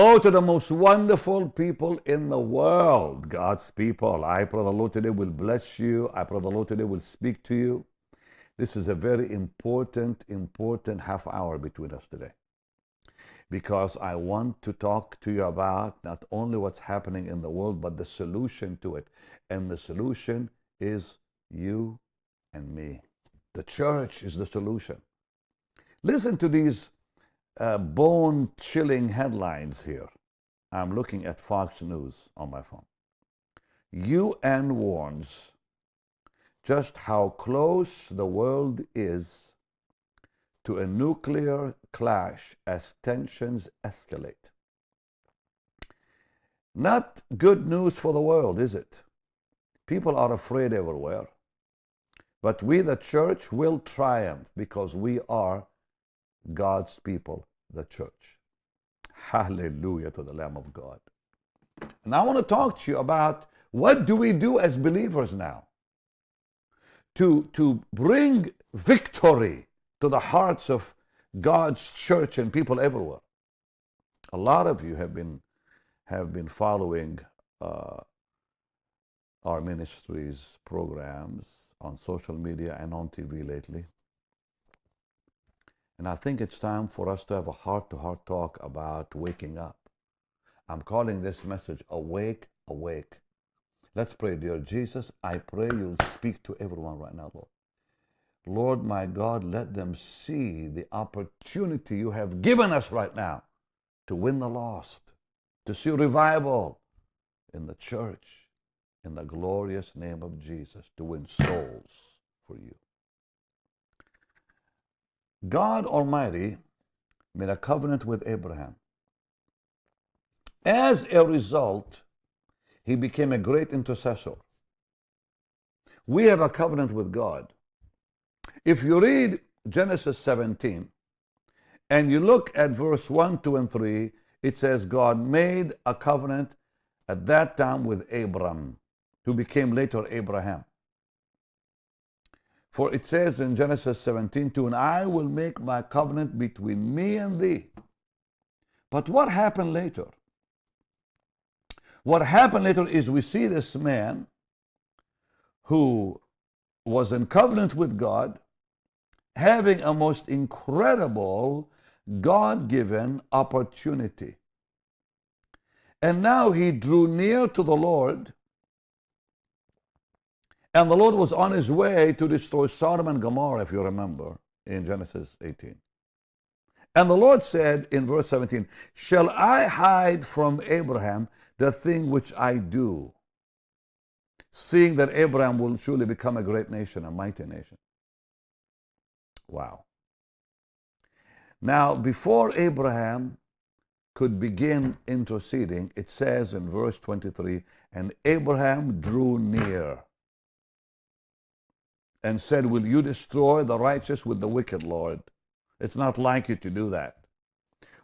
Oh, to the most wonderful people in the world, God's people. I pray the Lord today will bless you. I pray the Lord today will speak to you. This is a very important, important half hour between us today. Because I want to talk to you about not only what's happening in the world, but the solution to it. And the solution is you and me. The church is the solution. Listen to these uh, bone chilling headlines here. I'm looking at Fox News on my phone. UN warns just how close the world is to a nuclear clash as tensions escalate. Not good news for the world, is it? People are afraid everywhere. But we, the church, will triumph because we are God's people, the church. Hallelujah to the Lamb of God. And I want to talk to you about what do we do as believers now to, to bring victory to the hearts of God's church and people everywhere. A lot of you have been have been following uh, our ministries programs on social media and on TV lately. And I think it's time for us to have a heart to heart talk about waking up. I'm calling this message Awake, Awake. Let's pray, dear Jesus. I pray you'll speak to everyone right now, Lord. Lord, my God, let them see the opportunity you have given us right now to win the lost, to see revival in the church, in the glorious name of Jesus, to win souls for you. God Almighty made a covenant with Abraham. As a result, he became a great intercessor. We have a covenant with God. If you read Genesis 17 and you look at verse 1, 2, and 3, it says God made a covenant at that time with Abram, who became later Abraham. For it says in Genesis 17, 2, and I will make my covenant between me and thee. But what happened later? What happened later is we see this man who was in covenant with God, having a most incredible God given opportunity. And now he drew near to the Lord and the Lord was on his way to destroy Sodom and Gomorrah, if you remember, in Genesis 18. And the Lord said in verse 17, Shall I hide from Abraham the thing which I do, seeing that Abraham will surely become a great nation, a mighty nation? Wow. Now, before Abraham could begin interceding, it says in verse 23, and Abraham drew near and said, Will you destroy the righteous with the wicked, Lord? It's not like you to do that.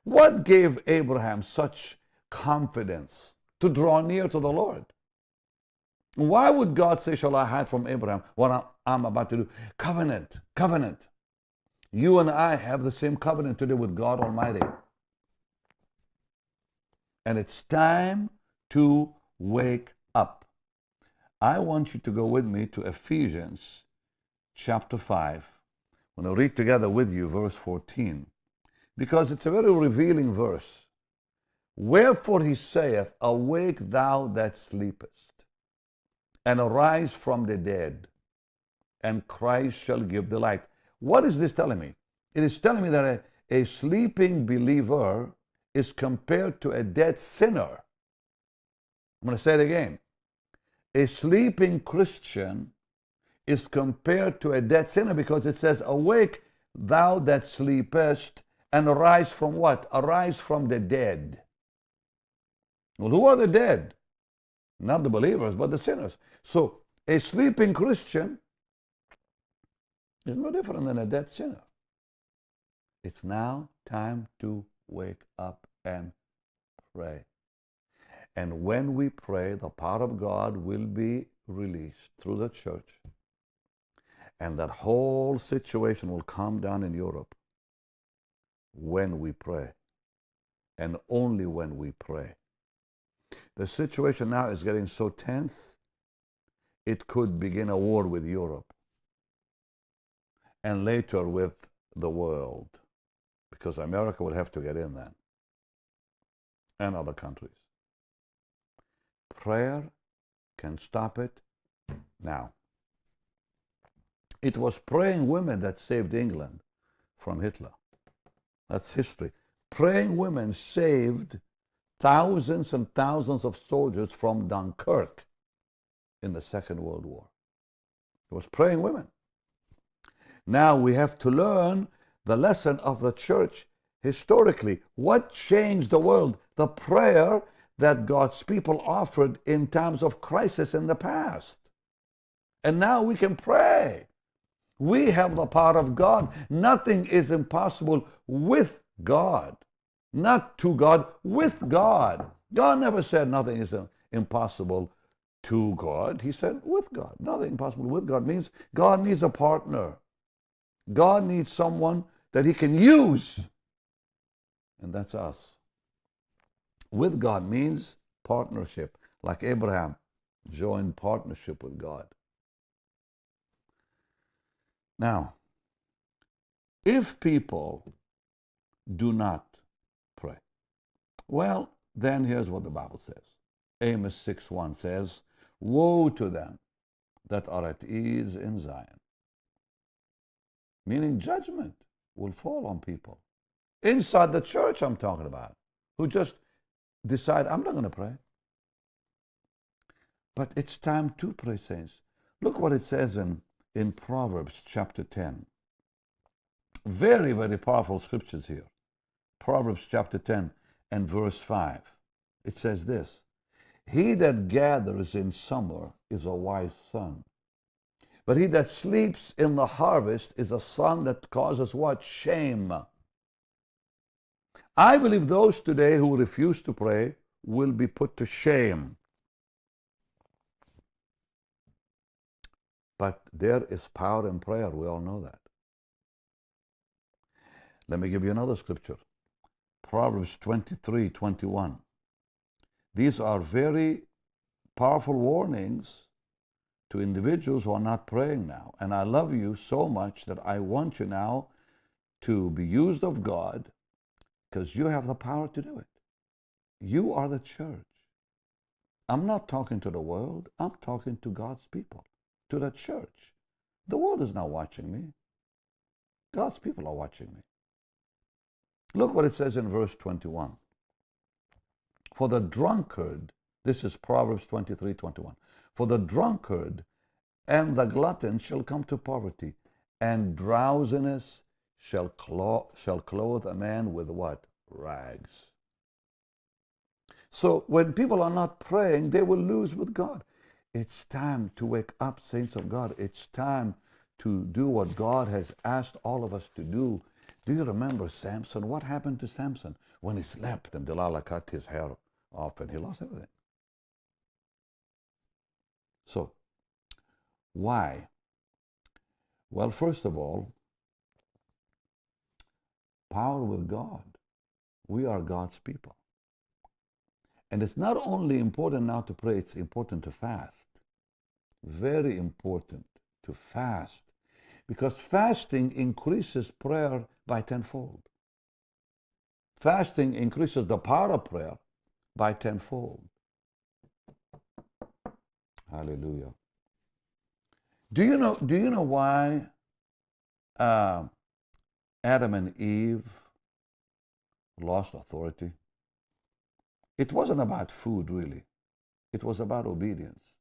What gave Abraham such confidence to draw near to the Lord? Why would God say, Shall I hide from Abraham what I'm about to do? Covenant, covenant. You and I have the same covenant today with God Almighty. And it's time to wake up. I want you to go with me to Ephesians chapter 5. I'm going to read together with you verse 14 because it's a very revealing verse. Wherefore he saith, Awake thou that sleepest, and arise from the dead, and Christ shall give the light. What is this telling me? It is telling me that a, a sleeping believer is compared to a dead sinner. I'm going to say it again. A sleeping Christian is compared to a dead sinner because it says, Awake, thou that sleepest, and arise from what? Arise from the dead. Well, who are the dead? Not the believers, but the sinners. So, a sleeping Christian is no different than a dead sinner. It's now time to wake up and pray. And when we pray, the power of God will be released through the church and that whole situation will calm down in Europe when we pray. and only when we pray. The situation now is getting so tense, it could begin a war with Europe and later with the world because America would have to get in then and other countries. Prayer can stop it now. It was praying women that saved England from Hitler. That's history. Praying women saved thousands and thousands of soldiers from Dunkirk in the Second World War. It was praying women. Now we have to learn the lesson of the church historically. What changed the world? The prayer that God's people offered in times of crisis in the past. And now we can pray. We have the power of God. Nothing is impossible with God. Not to God, with God. God never said nothing is impossible to God. He said with God. Nothing impossible with God means God needs a partner. God needs someone that he can use. And that's us. With God means partnership, like Abraham joined partnership with God. Now, if people do not pray, well, then here's what the Bible says. Amos 6 1 says, Woe to them that are at ease in Zion. Meaning judgment will fall on people. Inside the church, I'm talking about, who just decide, I'm not going to pray. But it's time to pray, saints. Look what it says in in Proverbs chapter 10. Very, very powerful scriptures here. Proverbs chapter 10 and verse 5. It says this He that gathers in summer is a wise son. But he that sleeps in the harvest is a son that causes what? Shame. I believe those today who refuse to pray will be put to shame. But there is power in prayer. We all know that. Let me give you another scripture Proverbs 23 21. These are very powerful warnings to individuals who are not praying now. And I love you so much that I want you now to be used of God because you have the power to do it. You are the church. I'm not talking to the world, I'm talking to God's people to the church. The world is not watching me. God's people are watching me. Look what it says in verse 21. For the drunkard, this is Proverbs 23 21. For the drunkard and the glutton shall come to poverty, and drowsiness shall, clo- shall clothe a man with what? Rags. So when people are not praying, they will lose with God. It's time to wake up, saints of God. It's time to do what God has asked all of us to do. Do you remember Samson? What happened to Samson when he slept and Delilah cut his hair off and he lost everything? So, why? Well, first of all, power with God. We are God's people. And it's not only important now to pray, it's important to fast. Very important to fast. Because fasting increases prayer by tenfold. Fasting increases the power of prayer by tenfold. Hallelujah. Do you know, do you know why uh, Adam and Eve lost authority? It wasn't about food, really. It was about obedience.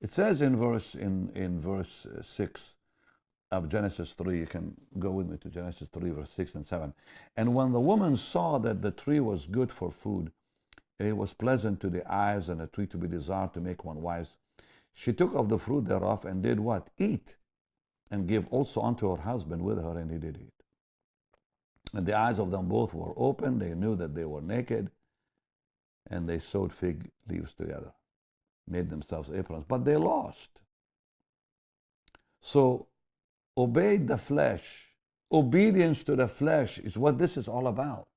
It says in verse in, in verse uh, six of Genesis three. You can go with me to Genesis three, verse six and seven. And when the woman saw that the tree was good for food, it was pleasant to the eyes, and a tree to be desired to make one wise. She took of the fruit thereof and did what? Eat, and gave also unto her husband with her, and he did eat. And the eyes of them both were open, they knew that they were naked, and they sewed fig leaves together, made themselves aprons, but they lost. So, obeyed the flesh. Obedience to the flesh is what this is all about.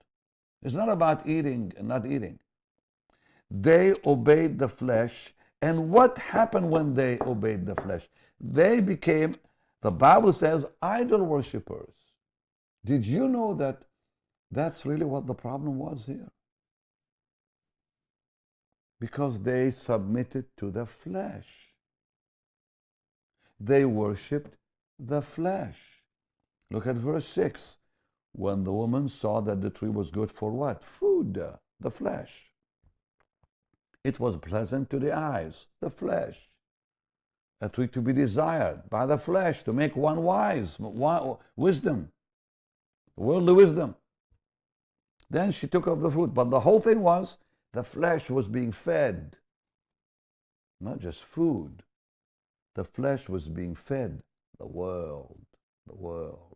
It's not about eating and not eating. They obeyed the flesh. And what happened when they obeyed the flesh? They became, the Bible says, idol worshippers. Did you know that that's really what the problem was here? Because they submitted to the flesh. They worshiped the flesh. Look at verse 6. When the woman saw that the tree was good for what? Food, the flesh. It was pleasant to the eyes, the flesh. A tree to be desired by the flesh, to make one wise, wisdom, worldly wisdom. Then she took of the fruit. But the whole thing was the flesh was being fed, not just food. The flesh was being fed the world, the world.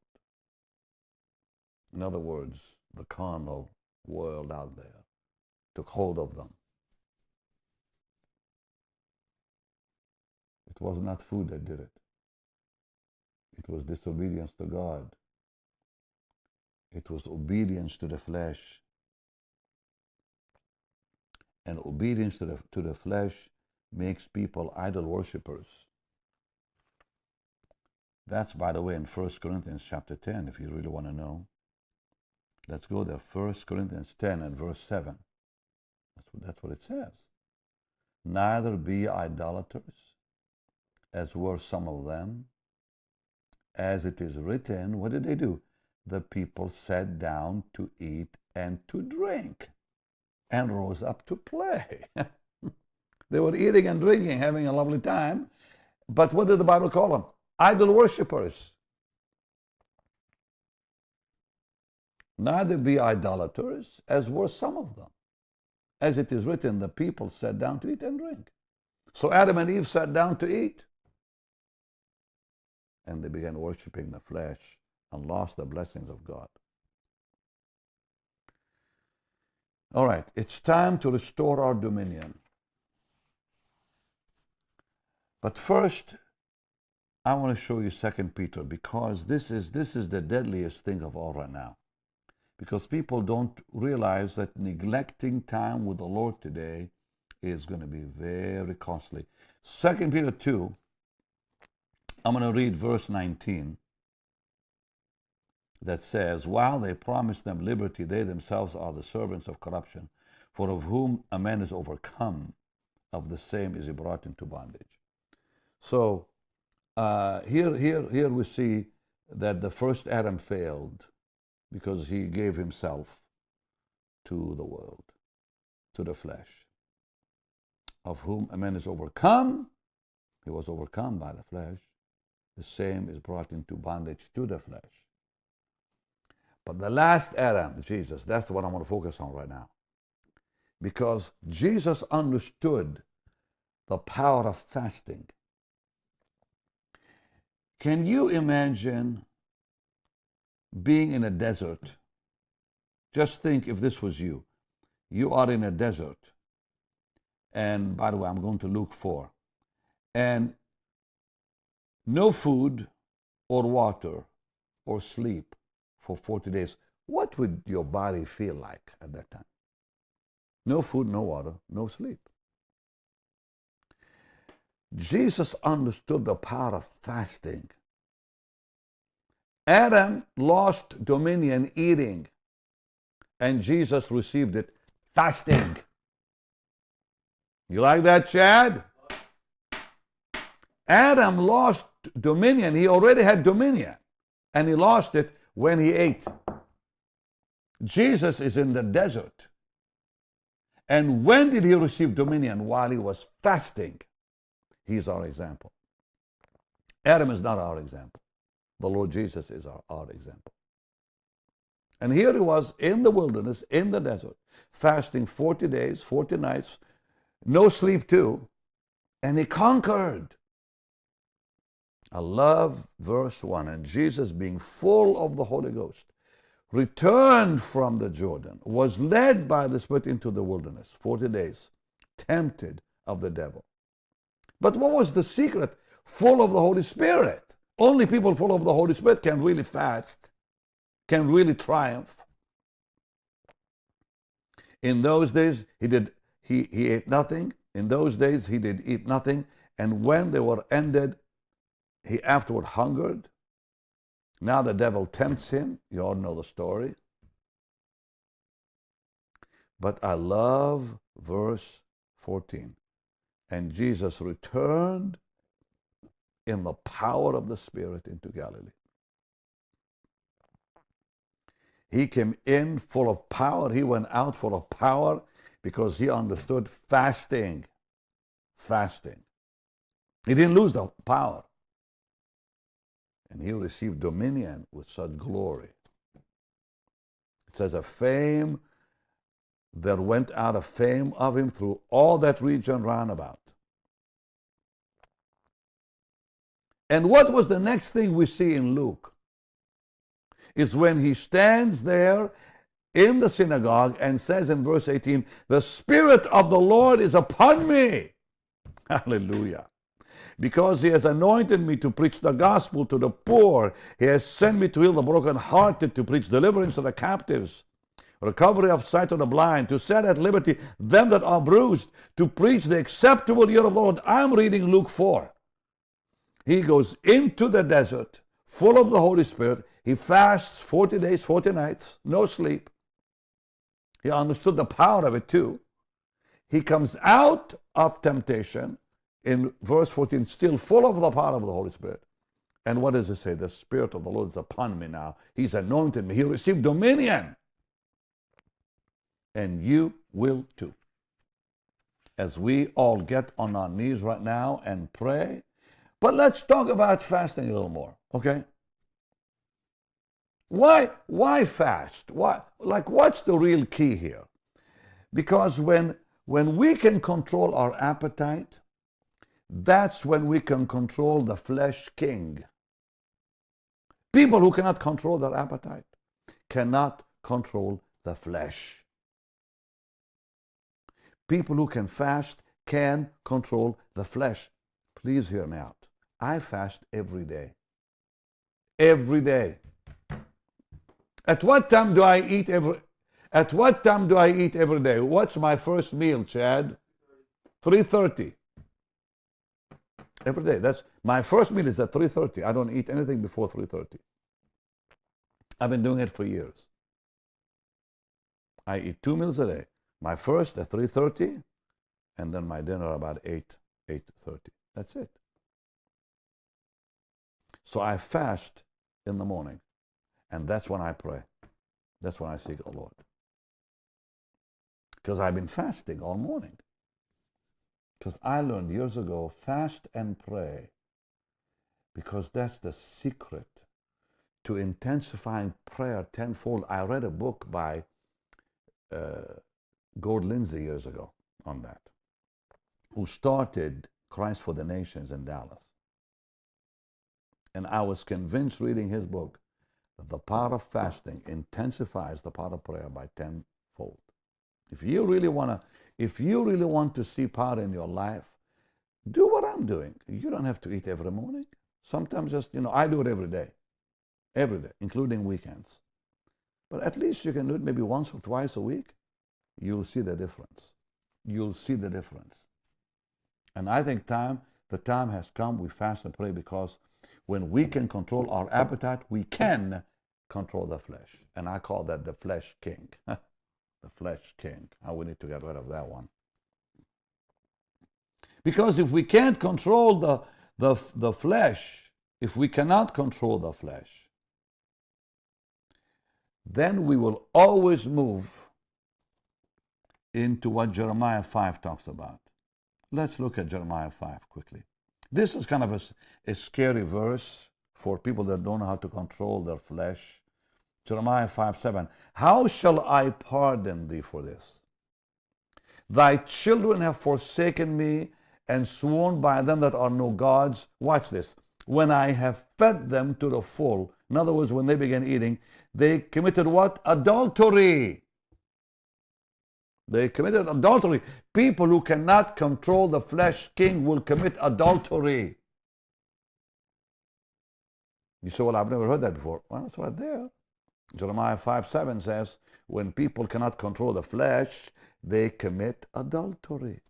In other words, the carnal world out there took hold of them. It was not food that did it. It was disobedience to God. It was obedience to the flesh. And obedience to the, to the flesh makes people idol worshippers. That's, by the way, in 1 Corinthians chapter 10, if you really want to know. Let's go there. 1 Corinthians 10 and verse 7. That's what, that's what it says. Neither be idolaters, as were some of them. As it is written, what did they do? The people sat down to eat and to drink and rose up to play. they were eating and drinking, having a lovely time. But what did the Bible call them? Idol worshippers. Neither be idolaters, as were some of them. As it is written, the people sat down to eat and drink. So Adam and Eve sat down to eat. And they began worshiping the flesh and lost the blessings of God. All right, it's time to restore our dominion. But first, I want to show you Second Peter because this is this is the deadliest thing of all right now. Because people don't realize that neglecting time with the Lord today is going to be very costly. Second Peter 2, I'm going to read verse 19 that says, While they promise them liberty, they themselves are the servants of corruption, for of whom a man is overcome, of the same is he brought into bondage. So uh, here, here, here we see that the first Adam failed because he gave himself to the world, to the flesh. Of whom a man is overcome, he was overcome by the flesh, the same is brought into bondage to the flesh. But the last Adam, Jesus, that's one I want to focus on right now. Because Jesus understood the power of fasting. Can you imagine being in a desert? Just think if this was you. You are in a desert. And by the way, I'm going to Luke 4. And no food or water or sleep for 40 days, what would your body feel like at that time? No food, no water, no sleep. Jesus understood the power of fasting. Adam lost dominion eating, and Jesus received it fasting. You like that, Chad? Adam lost dominion. He already had dominion, and he lost it when he ate. Jesus is in the desert. And when did he receive dominion? While he was fasting. He's our example. Adam is not our example. The Lord Jesus is our, our example. And here he was in the wilderness, in the desert, fasting 40 days, 40 nights, no sleep too, and he conquered. I love verse 1. And Jesus, being full of the Holy Ghost, returned from the Jordan, was led by the Spirit into the wilderness 40 days, tempted of the devil. But what was the secret? Full of the Holy Spirit. Only people full of the Holy Spirit can really fast, can really triumph. In those days, he did he, he ate nothing. In those days, he did eat nothing. And when they were ended, he afterward hungered. Now the devil tempts him. You all know the story. But I love verse 14. And Jesus returned in the power of the Spirit into Galilee. He came in full of power. He went out full of power because he understood fasting. Fasting. He didn't lose the power. And he received dominion with such glory. It says, a fame that went out of fame of him through all that region round about. And what was the next thing we see in Luke? Is when he stands there in the synagogue and says in verse 18, The Spirit of the Lord is upon me. Hallelujah. Because he has anointed me to preach the gospel to the poor, he has sent me to heal the brokenhearted, to preach deliverance to the captives, recovery of sight to the blind, to set at liberty them that are bruised, to preach the acceptable year of the Lord. I'm reading Luke 4. He goes into the desert full of the Holy Spirit. He fasts 40 days, 40 nights, no sleep. He understood the power of it too. He comes out of temptation in verse 14, still full of the power of the Holy Spirit. And what does it say? The Spirit of the Lord is upon me now. He's anointed me. He received dominion. And you will too. As we all get on our knees right now and pray. But let's talk about fasting a little more, okay? Why, why fast? Why, like, what's the real key here? Because when, when we can control our appetite, that's when we can control the flesh king. People who cannot control their appetite cannot control the flesh. People who can fast can control the flesh. Please hear me out. I fast every day. Every day. At what time do I eat every at what time do I eat every day? What's my first meal, Chad? 3:30. Every day. That's my first meal is at 3:30. I don't eat anything before 3:30. I've been doing it for years. I eat two meals a day. My first at 3:30 and then my dinner about 8 8:30. That's it. So I fast in the morning. And that's when I pray. That's when I seek the Lord. Because I've been fasting all morning. Because I learned years ago fast and pray. Because that's the secret to intensifying prayer tenfold. I read a book by uh, Gord Lindsay years ago on that, who started Christ for the Nations in Dallas. And I was convinced reading his book that the power of fasting intensifies the power of prayer by tenfold. If you really want to, if you really want to see power in your life, do what I'm doing. You don't have to eat every morning. Sometimes just, you know, I do it every day. Every day, including weekends. But at least you can do it maybe once or twice a week. You'll see the difference. You'll see the difference. And I think time, the time has come we fast and pray because when we can control our appetite, we can control the flesh. And I call that the flesh king. the flesh king. How we need to get rid of that one. Because if we can't control the, the, the flesh, if we cannot control the flesh, then we will always move into what Jeremiah 5 talks about. Let's look at Jeremiah 5 quickly. This is kind of a, a scary verse for people that don't know how to control their flesh. Jeremiah 5 7. How shall I pardon thee for this? Thy children have forsaken me and sworn by them that are no gods. Watch this. When I have fed them to the full, in other words, when they began eating, they committed what? Adultery. They committed adultery. People who cannot control the flesh king will commit adultery. You say, well, I've never heard that before. Well, it's right there. Jeremiah 5 7 says, when people cannot control the flesh, they commit adultery.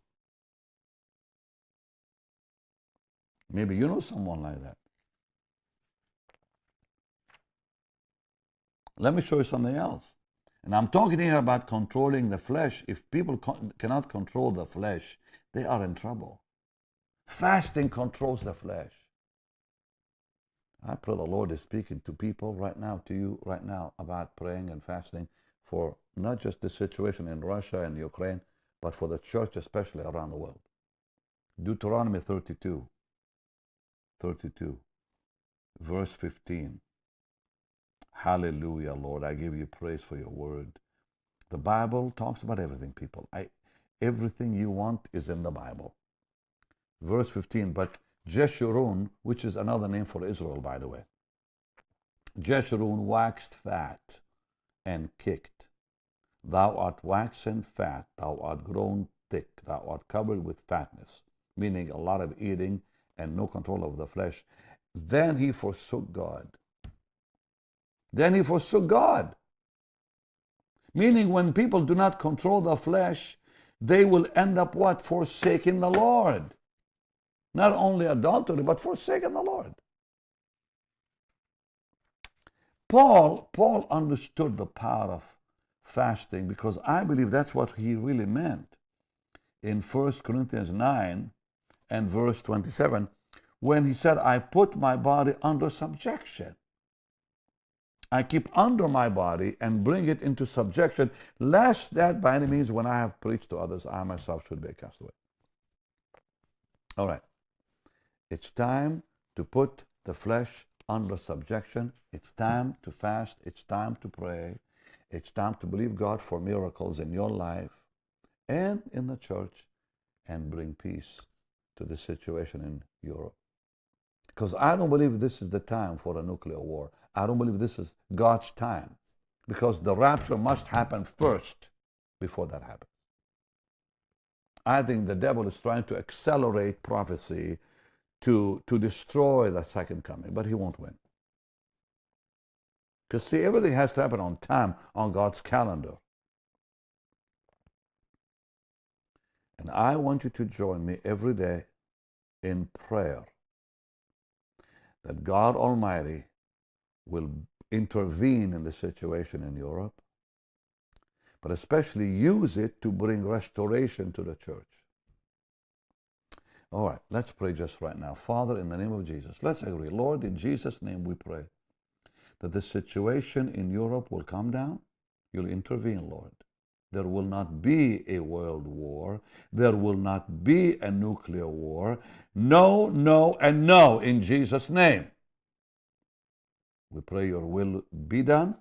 Maybe you know someone like that. Let me show you something else. And I'm talking here about controlling the flesh. If people cannot control the flesh, they are in trouble. Fasting controls the flesh. I pray the Lord is speaking to people right now, to you right now, about praying and fasting for not just the situation in Russia and Ukraine, but for the church, especially around the world. Deuteronomy 32, 32, verse 15. Hallelujah, Lord. I give you praise for your word. The Bible talks about everything, people. I, everything you want is in the Bible. Verse 15, but Jeshurun, which is another name for Israel, by the way. Jeshurun waxed fat and kicked. Thou art waxen fat, thou art grown thick, thou art covered with fatness, meaning a lot of eating and no control of the flesh. Then he forsook God. Then he forsook God. Meaning, when people do not control the flesh, they will end up what? Forsaking the Lord. Not only adultery, but forsaking the Lord. Paul, Paul understood the power of fasting because I believe that's what he really meant in 1 Corinthians 9 and verse 27 when he said, I put my body under subjection. I keep under my body and bring it into subjection, lest that by any means, when I have preached to others, I myself should be a castaway. All right. It's time to put the flesh under subjection. It's time to fast. It's time to pray. It's time to believe God for miracles in your life and in the church and bring peace to the situation in Europe. Because I don't believe this is the time for a nuclear war. I don't believe this is God's time. Because the rapture must happen first before that happens. I think the devil is trying to accelerate prophecy to, to destroy the second coming, but he won't win. Because, see, everything has to happen on time, on God's calendar. And I want you to join me every day in prayer that God Almighty will intervene in the situation in Europe, but especially use it to bring restoration to the church. All right, let's pray just right now. Father, in the name of Jesus, let's agree. Lord, in Jesus' name we pray that the situation in Europe will come down. You'll intervene, Lord. There will not be a world war. There will not be a nuclear war. No, no, and no in Jesus' name. We pray your will be done.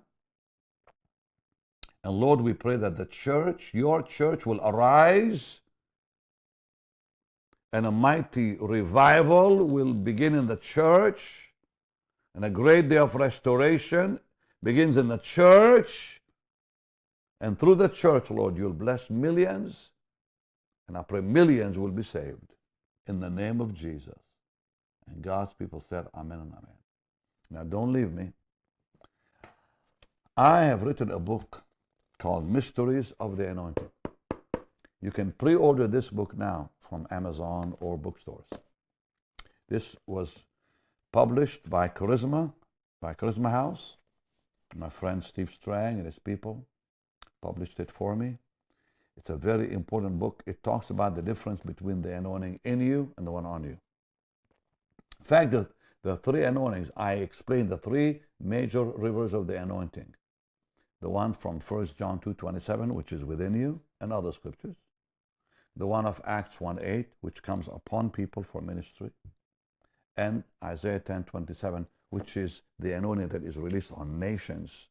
And Lord, we pray that the church, your church, will arise and a mighty revival will begin in the church, and a great day of restoration begins in the church. And through the church, Lord, you'll bless millions, and I pray millions will be saved in the name of Jesus. And God's people said, Amen and Amen. Now, don't leave me. I have written a book called Mysteries of the Anointing. You can pre order this book now from Amazon or bookstores. This was published by Charisma, by Charisma House. My friend Steve Strang and his people published it for me. It's a very important book. It talks about the difference between the anointing in you and the one on you. In fact, the, the three anointings, I explain the three major rivers of the anointing. The one from 1 John 2 27, which is within you, and other scriptures the one of Acts 1.8, which comes upon people for ministry, and Isaiah 10.27, which is the anointing that is released on nations.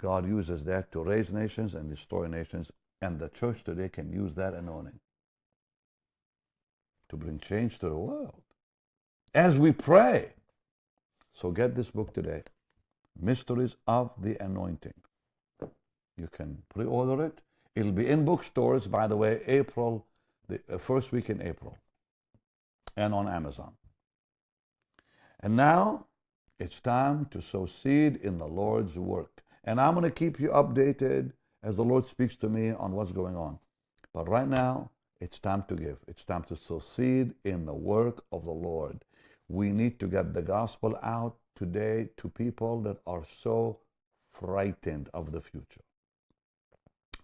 God uses that to raise nations and destroy nations, and the church today can use that anointing to bring change to the world as we pray. So get this book today, Mysteries of the Anointing. You can pre-order it It'll be in bookstores, by the way, April, the uh, first week in April, and on Amazon. And now it's time to sow seed in the Lord's work. And I'm going to keep you updated as the Lord speaks to me on what's going on. But right now, it's time to give. It's time to sow seed in the work of the Lord. We need to get the gospel out today to people that are so frightened of the future.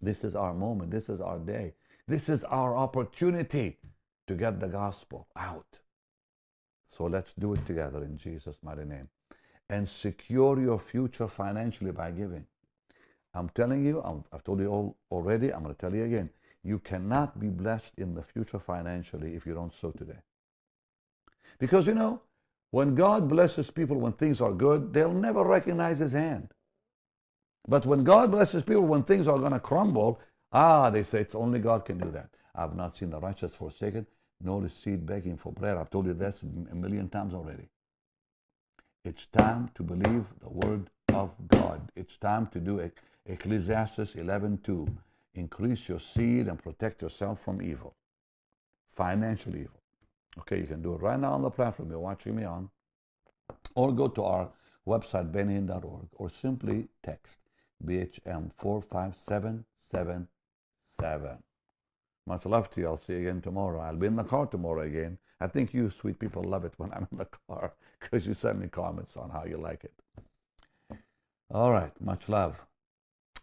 This is our moment. This is our day. This is our opportunity to get the gospel out. So let's do it together in Jesus' mighty name. And secure your future financially by giving. I'm telling you, i have told you all already, I'm going to tell you again. You cannot be blessed in the future financially if you don't sow today. Because you know, when God blesses people when things are good, they'll never recognize His hand. But when God blesses people when things are going to crumble, ah, they say it's only God can do that. I've not seen the righteous forsaken, nor the seed begging for bread. I've told you this a million times already. It's time to believe the word of God. It's time to do Ecclesiastes 11:2. Increase your seed and protect yourself from evil, financial evil. Okay, you can do it right now on the platform you're watching me on, or go to our website, bennyhinn.org, or simply text BHM 45777. Much love to you. I'll see you again tomorrow. I'll be in the car tomorrow again. I think you sweet people love it when I'm in the car because you send me comments on how you like it. All right. Much love.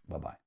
Bye bye.